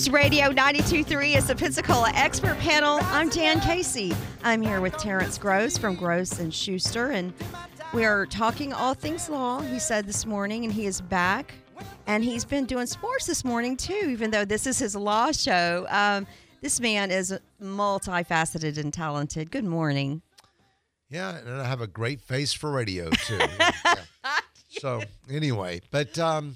News Radio 92.3 is the Pensacola Expert Panel. I'm Dan Casey. I'm here with Terrence Gross from Gross and Schuster, and we are talking all things law. He said this morning, and he is back, and he's been doing sports this morning too. Even though this is his law show, um, this man is multifaceted and talented. Good morning. Yeah, and I have a great face for radio too. yeah. So anyway, but um,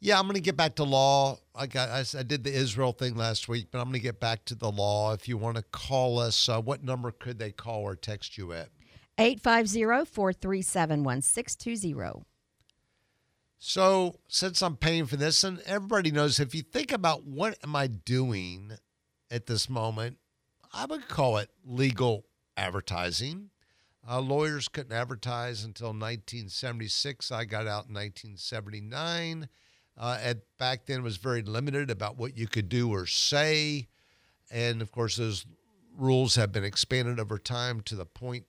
yeah, I'm going to get back to law. I got I, I, did the Israel thing last week, but I'm going to get back to the law. If you want to call us, uh, what number could they call or text you at? 850-437-1620. So, since I'm paying for this, and everybody knows, if you think about what am I doing at this moment, I would call it legal advertising. Uh, lawyers couldn't advertise until 1976. I got out in 1979 uh, at back then was very limited about what you could do or say, and of course those rules have been expanded over time to the point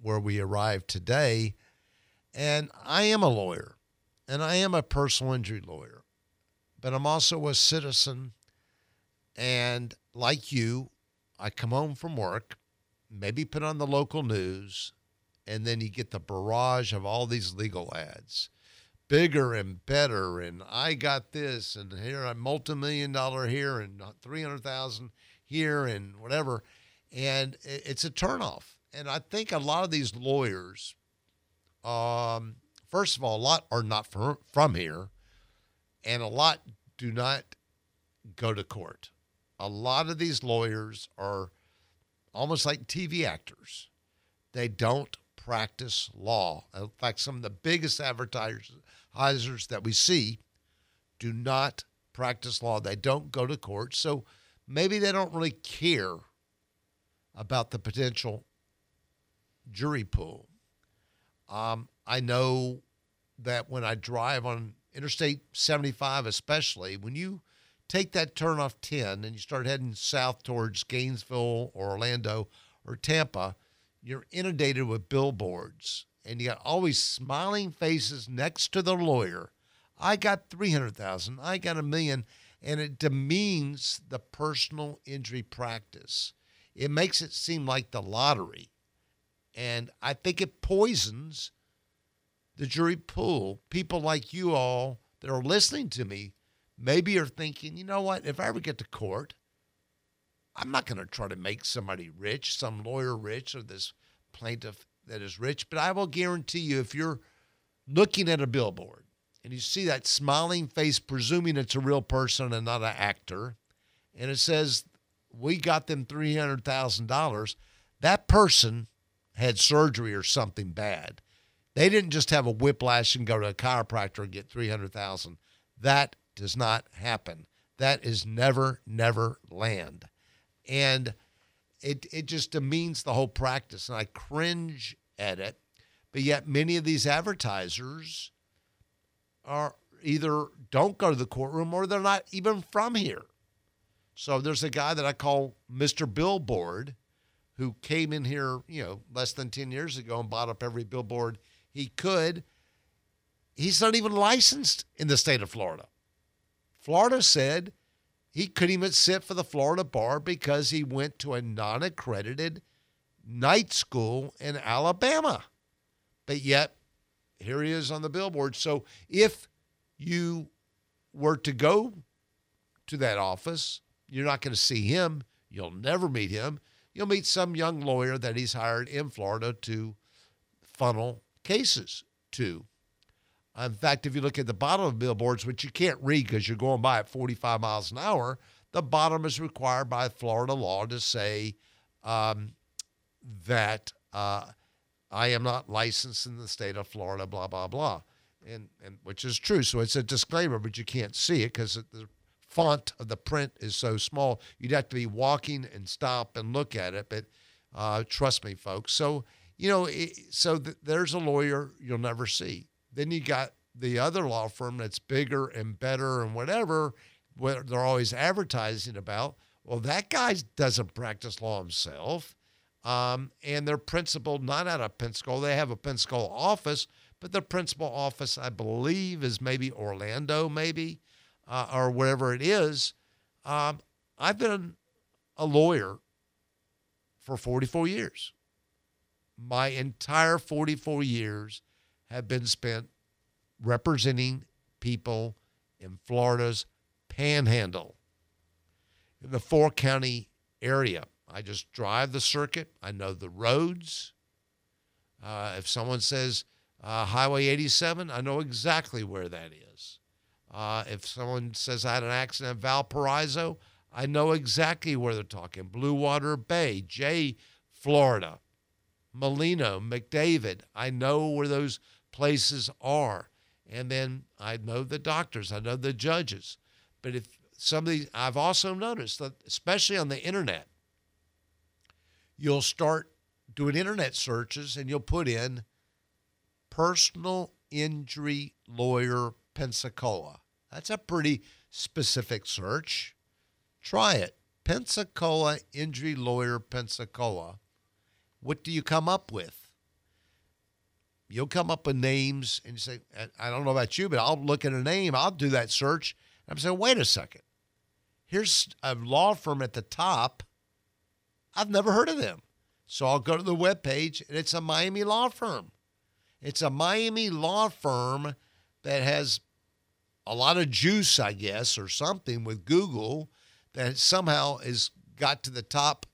where we arrive today. And I am a lawyer, and I am a personal injury lawyer, but I'm also a citizen. And like you, I come home from work, maybe put on the local news, and then you get the barrage of all these legal ads bigger and better and I got this and here I'm multi-million dollar here and 300,000 here and whatever and it's a turnoff. And I think a lot of these lawyers um, first of all a lot are not from, from here and a lot do not go to court. A lot of these lawyers are almost like TV actors. They don't practice law. In fact, some of the biggest advertisers that we see do not practice law. They don't go to court. So maybe they don't really care about the potential jury pool. Um, I know that when I drive on Interstate 75, especially, when you take that turn off 10 and you start heading south towards Gainesville or Orlando or Tampa, you're inundated with billboards and you got always smiling faces next to the lawyer. I got 300,000, I got a million, and it demeans the personal injury practice. It makes it seem like the lottery. And I think it poisons the jury pool. People like you all that are listening to me maybe are thinking, you know what, if I ever get to court, I'm not going to try to make somebody rich, some lawyer rich, or this plaintiff that is rich. But I will guarantee you, if you're looking at a billboard and you see that smiling face, presuming it's a real person and not an actor, and it says, We got them $300,000, that person had surgery or something bad. They didn't just have a whiplash and go to a chiropractor and get 300,000. That does not happen. That is never, never land. And it, it just demeans the whole practice. And I cringe at it. But yet, many of these advertisers are either don't go to the courtroom or they're not even from here. So there's a guy that I call Mr. Billboard who came in here, you know, less than 10 years ago and bought up every billboard he could. He's not even licensed in the state of Florida. Florida said he couldn't even sit for the Florida bar because he went to a non accredited night school in Alabama. But yet, here he is on the billboard. So if you were to go to that office, you're not going to see him. You'll never meet him. You'll meet some young lawyer that he's hired in Florida to funnel cases to. In fact, if you look at the bottom of billboards, which you can't read because you're going by at 45 miles an hour, the bottom is required by Florida law to say um, that uh, I am not licensed in the state of Florida, blah, blah, blah. And, and which is true. So it's a disclaimer, but you can't see it because the font of the print is so small. You'd have to be walking and stop and look at it. But uh, trust me, folks. So, you know, it, so th- there's a lawyer you'll never see. Then you got the other law firm that's bigger and better and whatever, what they're always advertising about. Well, that guy doesn't practice law himself. Um, and they're principal not out of Pensacola. They have a Pensacola office, but their principal office, I believe, is maybe Orlando, maybe, uh, or wherever it is. Um, I've been a lawyer for 44 years. My entire 44 years have been spent representing people in Florida's panhandle, in the four county area. I just drive the circuit. I know the roads. Uh, if someone says uh, Highway 87, I know exactly where that is. Uh, if someone says I had an accident at Valparaiso, I know exactly where they're talking. Blue Water Bay, Jay, Florida, Molino, McDavid. I know where those places are. And then I know the doctors, I know the judges. But if some of these, I've also noticed that, especially on the internet, you'll start doing internet searches and you'll put in personal injury lawyer Pensacola. That's a pretty specific search. Try it. Pensacola injury lawyer Pensacola. What do you come up with? You'll come up with names and you say, I don't know about you, but I'll look at a name, I'll do that search. I'm saying, wait a second. Here's a law firm at the top. I've never heard of them. So I'll go to the web page and it's a Miami law firm. It's a Miami law firm that has a lot of juice, I guess, or something with Google that somehow has got to the top.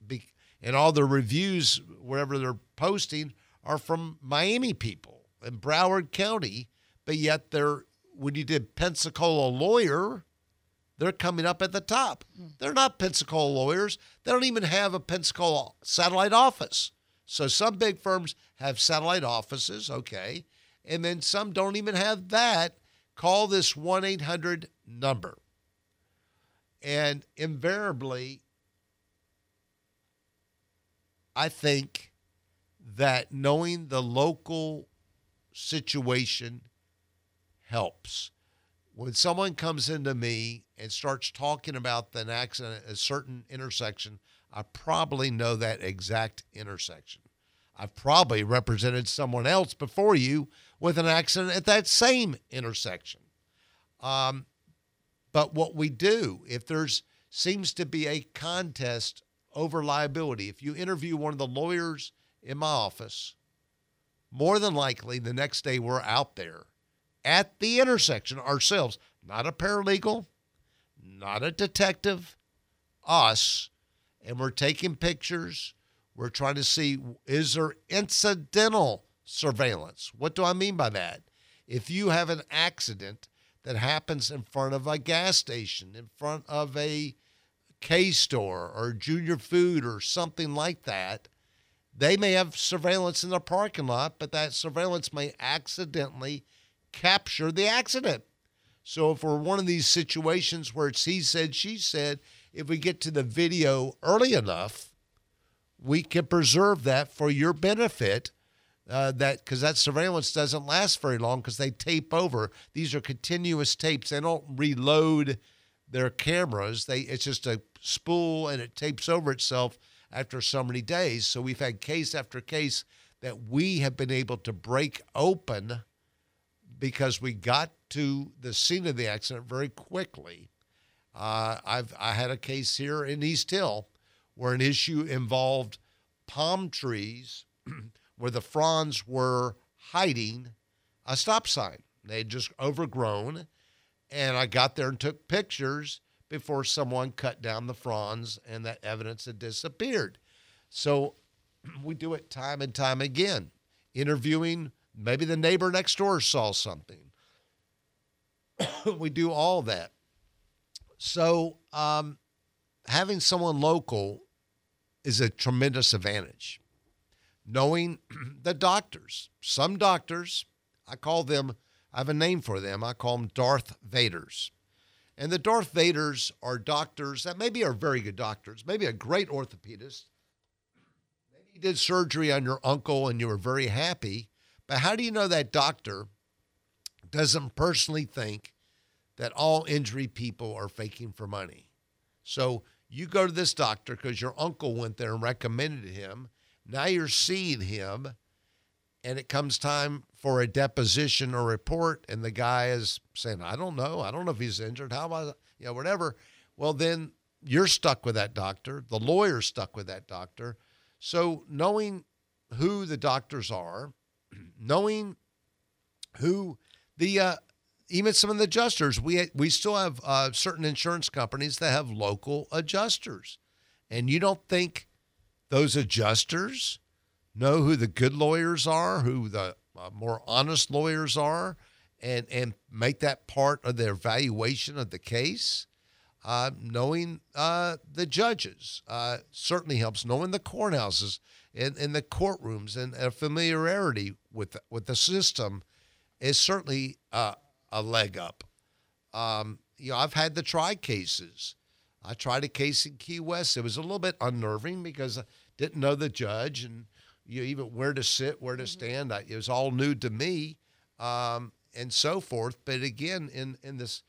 And all the reviews, wherever they're posting, are from Miami people in Broward County. But yet, they're when you did Pensacola lawyer, they're coming up at the top. Hmm. They're not Pensacola lawyers. They don't even have a Pensacola satellite office. So some big firms have satellite offices, okay, and then some don't even have that. Call this 1 800 number. And invariably, I think that knowing the local situation helps. When someone comes into me and starts talking about an accident at a certain intersection, I probably know that exact intersection. I've probably represented someone else before you with an accident at that same intersection. Um, but what we do, if there's seems to be a contest over liability, if you interview one of the lawyers in my office, more than likely the next day we're out there at the intersection ourselves, not a paralegal, not a detective, us, and we're taking pictures. We're trying to see is there incidental surveillance? What do I mean by that? If you have an accident that happens in front of a gas station, in front of a K store or junior food or something like that, they may have surveillance in the parking lot, but that surveillance may accidentally capture the accident. So if we're one of these situations where it's he said, she said, if we get to the video early enough, we can preserve that for your benefit. Uh, that because that surveillance doesn't last very long because they tape over. These are continuous tapes. They don't reload their cameras. They it's just a spool and it tapes over itself after so many days. So we've had case after case that we have been able to break open because we got to the scene of the accident very quickly. Uh, I've I had a case here in East Hill where an issue involved palm trees where the fronds were hiding a stop sign. They had just overgrown, and I got there and took pictures before someone cut down the fronds and that evidence had disappeared. So we do it time and time again, interviewing maybe the neighbor next door saw something. we do all that. So um, having someone local is a tremendous advantage. Knowing the doctors, some doctors, I call them, I have a name for them, I call them Darth Vaders. And the Darth Vaders are doctors that maybe are very good doctors, maybe a great orthopedist. Maybe you did surgery on your uncle and you were very happy. But how do you know that doctor doesn't personally think that all injury people are faking for money? So you go to this doctor because your uncle went there and recommended him. Now you're seeing him, and it comes time for a deposition or report, and the guy is saying, I don't know. I don't know if he's injured. How about, you know, whatever. Well, then you're stuck with that doctor. The lawyer's stuck with that doctor. So knowing who the doctors are, knowing who the uh, even some of the adjusters, we we still have uh, certain insurance companies that have local adjusters, and you don't think those adjusters know who the good lawyers are, who the uh, more honest lawyers are, and and make that part of their valuation of the case. Uh, knowing uh, the judges uh, certainly helps. Knowing the courthouses and, and the courtrooms and a familiarity with the, with the system is certainly uh, a leg up. Um, you know, I've had the try cases. I tried a case in Key West. It was a little bit unnerving because I didn't know the judge and you even where to sit, where to stand. I, it was all new to me, um, and so forth. But again, in in this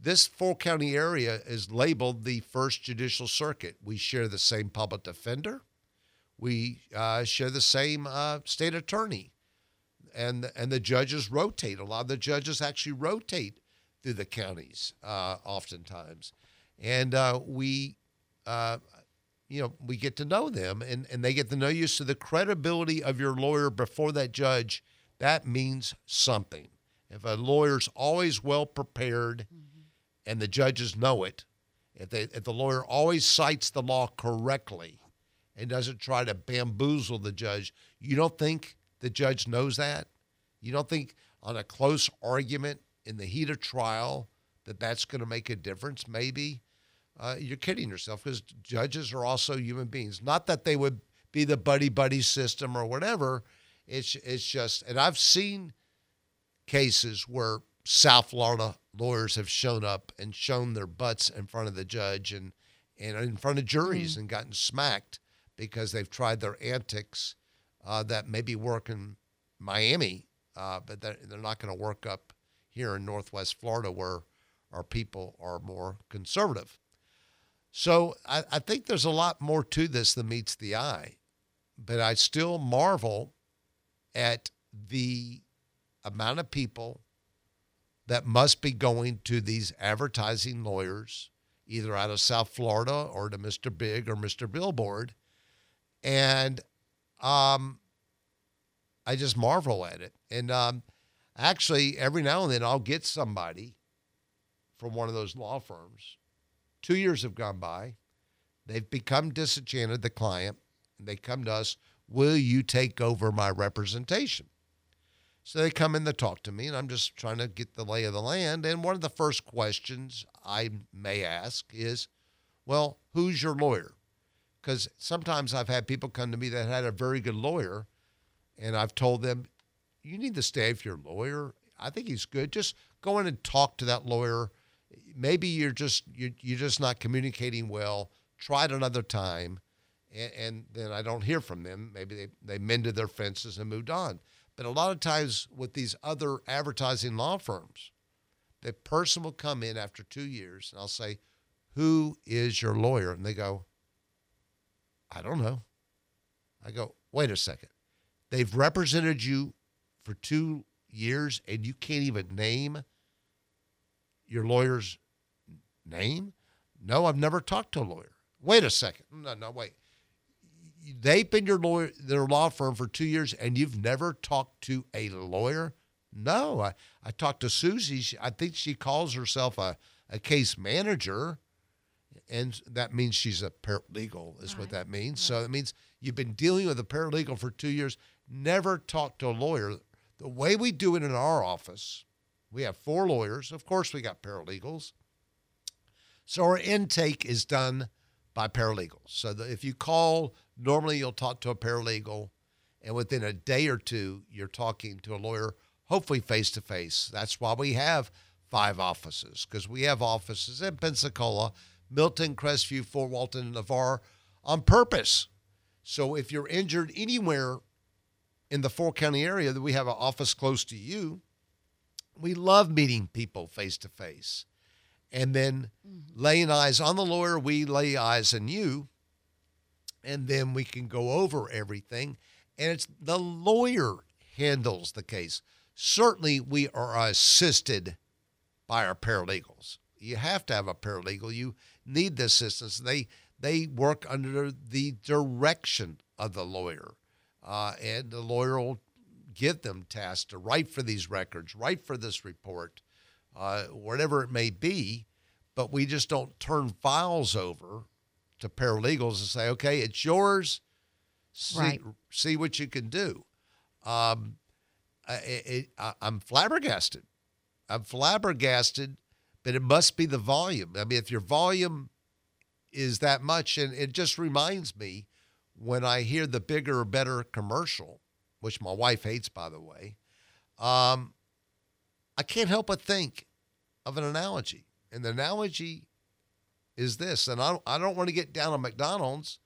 this full county area is labeled the first judicial circuit. We share the same public defender. We uh, share the same uh, state attorney, and and the judges rotate. A lot of the judges actually rotate through the counties, uh, oftentimes, and uh, we, uh, you know, we get to know them, and and they get to know you. So the credibility of your lawyer before that judge that means something. If a lawyer's always well prepared, mm-hmm. and the judges know it, if they if the lawyer always cites the law correctly, and doesn't try to bamboozle the judge, you don't think the judge knows that? You don't think on a close argument in the heat of trial that that's going to make a difference? Maybe uh, you're kidding yourself because judges are also human beings. Not that they would be the buddy buddy system or whatever. It's it's just, and I've seen cases where South Florida lawyers have shown up and shown their butts in front of the judge and and in front of juries and gotten smacked because they've tried their antics uh, that maybe work in Miami, uh, but they're, they're not going to work up here in Northwest Florida where our people are more conservative. So I, I think there's a lot more to this than meets the eye, but I still marvel at the amount of people that must be going to these advertising lawyers, either out of South Florida or to Mr. Big or Mr. Billboard. And um, I just marvel at it. And um, actually, every now and then I'll get somebody from one of those law firms. Two years have gone by. They've become disenchanted, the client, and they come to us, Will you take over my representation? So they come in to talk to me, and I'm just trying to get the lay of the land. And one of the first questions I may ask is, Well, who's your lawyer? Because sometimes I've had people come to me that had a very good lawyer, and I've told them, You need to stay with your lawyer. I think he's good. Just go in and talk to that lawyer. Maybe you're just you're, you're just not communicating well. Try it another time, and, and then I don't hear from them. Maybe they they mended their fences and moved on. But a lot of times with these other advertising law firms, the person will come in after two years and I'll say, Who is your lawyer? And they go, I don't know. I go, Wait a second. They've represented you for two years and you can't even name your lawyer's name? No, I've never talked to a lawyer. Wait a second. No, no, wait they've been your lawyer, their law firm for two years, and you've never talked to a lawyer? No, I, I talked to Susie. She, I think she calls herself a, a case manager, and that means she's a paralegal, is right. what that means. Right. So it means you've been dealing with a paralegal for two years, never talked to a lawyer. The way we do it in our office, we have four lawyers. Of course, we got paralegals. So our intake is done by paralegals. So if you call Normally, you'll talk to a paralegal, and within a day or two, you're talking to a lawyer, hopefully face to face. That's why we have five offices, because we have offices in Pensacola, Milton, Crestview, Fort Walton, and Navarre on purpose. So if you're injured anywhere in the four county area, that we have an office close to you. We love meeting people face to face. And then mm-hmm. laying eyes on the lawyer, we lay eyes on you and then we can go over everything. And it's the lawyer handles the case. Certainly, we are assisted by our paralegals. You have to have a paralegal. You need the assistance. They they work under the direction of the lawyer, uh, and the lawyer will give them tasks to write for these records, write for this report, uh, whatever it may be. But we just don't turn files over to paralegals and say, "Okay, it's yours. See, Right. see what you can do." Um, I, I'm flabbergasted. I'm flabbergasted, but it must be the volume. I mean, if your volume is that much, and it just reminds me when I hear the bigger, better commercial, which my wife hates, by the way, um, I can't help but think of an analogy. And the analogy is this, and I don't, I don't want to get down on McDonald's,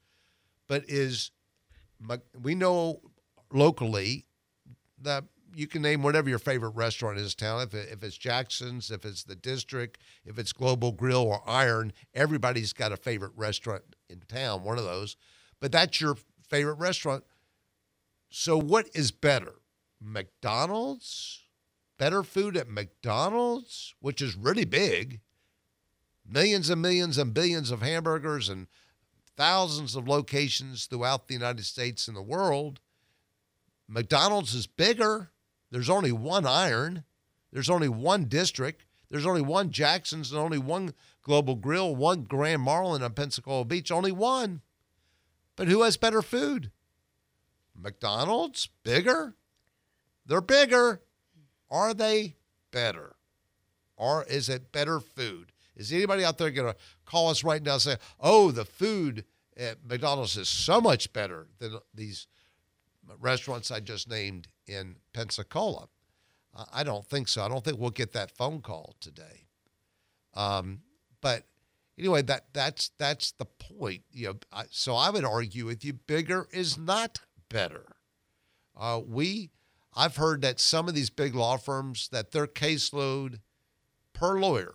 but is we know locally that you can name whatever your favorite restaurant is in town. If, it, if it's Jackson's, if it's the District, if it's Global Grill or Iron, everybody's got a favorite restaurant in town, one of those. But that's your favorite restaurant. So, what is better? McDonald's? Better food at McDonald's, which is really big. Millions and millions and billions of hamburgers and thousands of locations throughout the United States and the world. McDonald's is bigger. There's only one iron. There's only one district. There's only one Jackson's and only one Global Grill, one Grand Marlin on Pensacola Beach, only one. But who has better food? McDonald's? Bigger? They're bigger. Are they better? Or is it better food? Is anybody out there going to call us right now and say, oh, the food at McDonald's is so much better than these restaurants I just named in Pensacola? I don't think so. I don't think we'll get that phone call today. Um, but anyway, that that's that's the point. You know, I, so I would argue with you, bigger is not better. Uh, we, I've heard that some of these big law firms that their caseload per lawyer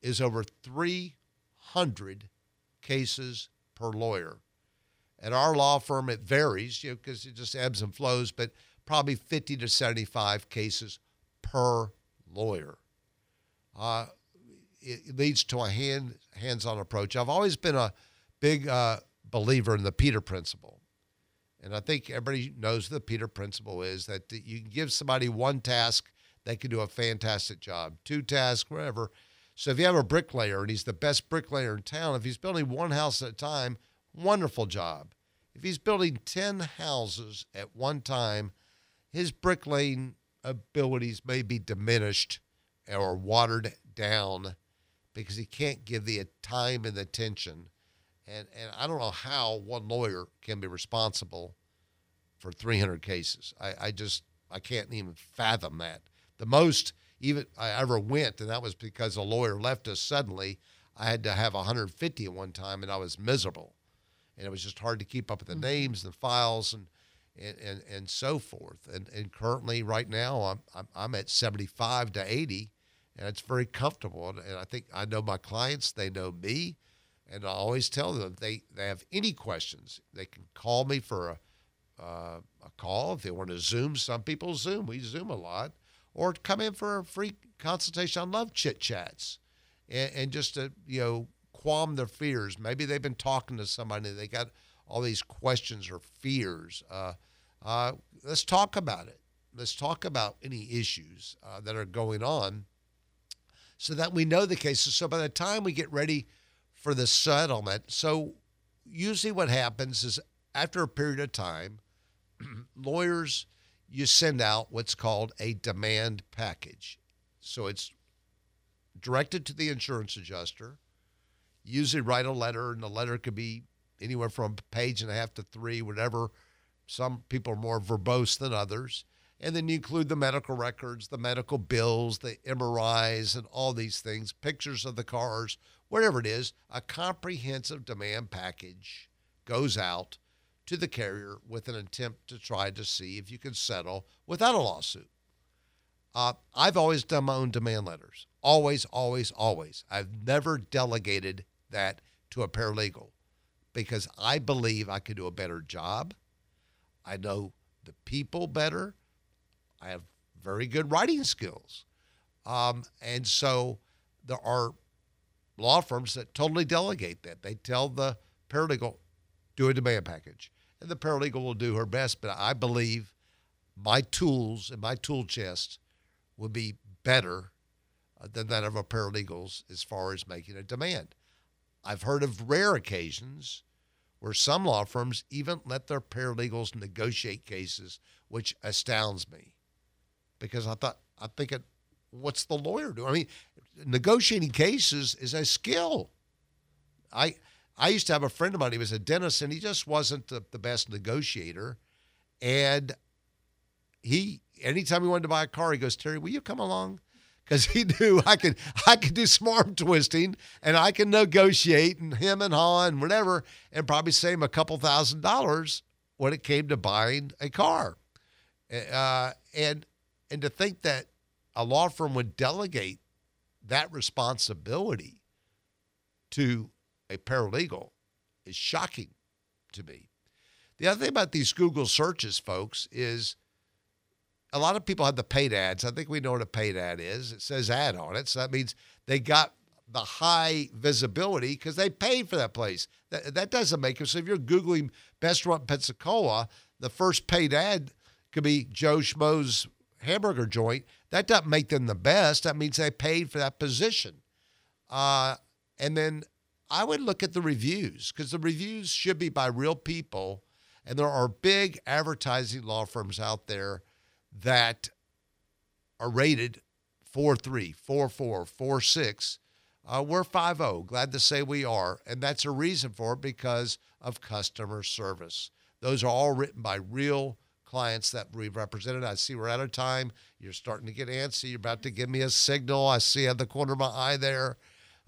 is over 300 cases per lawyer. At our law firm, it varies, you know, because it just ebbs and flows, but probably 50 to 75 cases per lawyer. Uh, it leads to a hand hands-on approach. I've always been a big uh, believer in the Peter principle, and I think everybody knows the Peter principle is that you can give somebody one task, they can do a fantastic job. Two tasks, whatever. So if you have a bricklayer and he's the best bricklayer in town, if he's building one house at a time, wonderful job. If he's building 10 houses at one time, his bricklaying abilities may be diminished or watered down because he can't give the time and attention. And, and I don't know how one lawyer can be responsible for 300 cases. I, I just, I can't even fathom that. The most even I ever went, and that was because a lawyer left us suddenly. I had to have 150 at one time, and I was miserable, and it was just hard to keep up with the mm. names and files and and and, and so forth. And and currently, right now, I'm, I'm I'm at 75 to 80, and it's very comfortable. And, and I think I know my clients, they know me, and I always tell them they they have any questions, they can call me for a uh, a call if they want to Zoom. Some people Zoom. We Zoom a lot or come in for a free consultation. I love chit chats and, and, just to, you know, qualm their fears. Maybe they've been talking to somebody, they got all these questions or fears. Uh, uh, let's talk about it. Let's talk about any issues uh, that are going on so that we know the cases. So by the time we get ready for the settlement, so usually what happens is after a period of time, lawyers you send out what's called a demand package. So it's directed to the insurance adjuster. Usually write a letter, and the letter could be anywhere from a page and a half to three, whatever. Some people are more verbose than others. And then you include the medical records, the medical bills, the MRIs, and all these things, pictures of the cars, whatever it is. A comprehensive demand package goes out to the carrier with an attempt to try to see if you can settle without a lawsuit. Uh, I've always done my own demand letters. Always, always, always. I've never delegated that to a paralegal because I believe I could do a better job. I know the people better. I have very good writing skills. Um, and so there are law firms that totally delegate that. They tell the paralegal, do a demand package. And the paralegal will do her best, but I believe my tools and my tool chest would be better uh, than that of a paralegals as far as making a demand. I've heard of rare occasions where some law firms even let their paralegals negotiate cases, which astounds me because I thought, I think it, what's the lawyer doing? I mean, negotiating cases is a skill. I, I used to have a friend of mine, he was a dentist, and he just wasn't the, the best negotiator. And he, anytime he wanted to buy a car, he goes, Terry, will you come along? because he knew I could I could do some arm twisting and I can negotiate and him and haw and whatever and probably save him a couple thousand dollars when it came to buying a car. Uh, and and to think that a law firm would delegate that responsibility to a paralegal is shocking to me. The other thing about these Google searches, folks, is a lot of people have the paid ads. I think we know what a paid ad is. It says ad on it. So that means they got the high visibility because they paid for that place. That, that doesn't make it. So if you're Googling Best Restaurant Pensacola, the first paid ad could be Joe Schmo's hamburger joint. That doesn't make them the best. That means they paid for that position. Uh, and then I would look at the reviews because the reviews should be by real people. And there are big advertising law firms out there that are rated 4 3, 4 4, 4 6. Uh, we're 5 0. Glad to say we are. And that's a reason for it because of customer service. Those are all written by real clients that we've represented. I see we're out of time. You're starting to get antsy. You're about to give me a signal. I see at the corner of my eye there.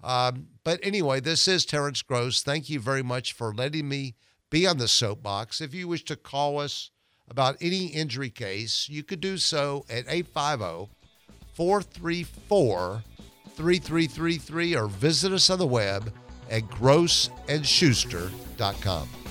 Um, but anyway, this is Terrence Gross. Thank you very much for letting me be on the soapbox. If you wish to call us, about any injury case, you could do so at 850 434 3333 or visit us on the web at grossandschuster.com.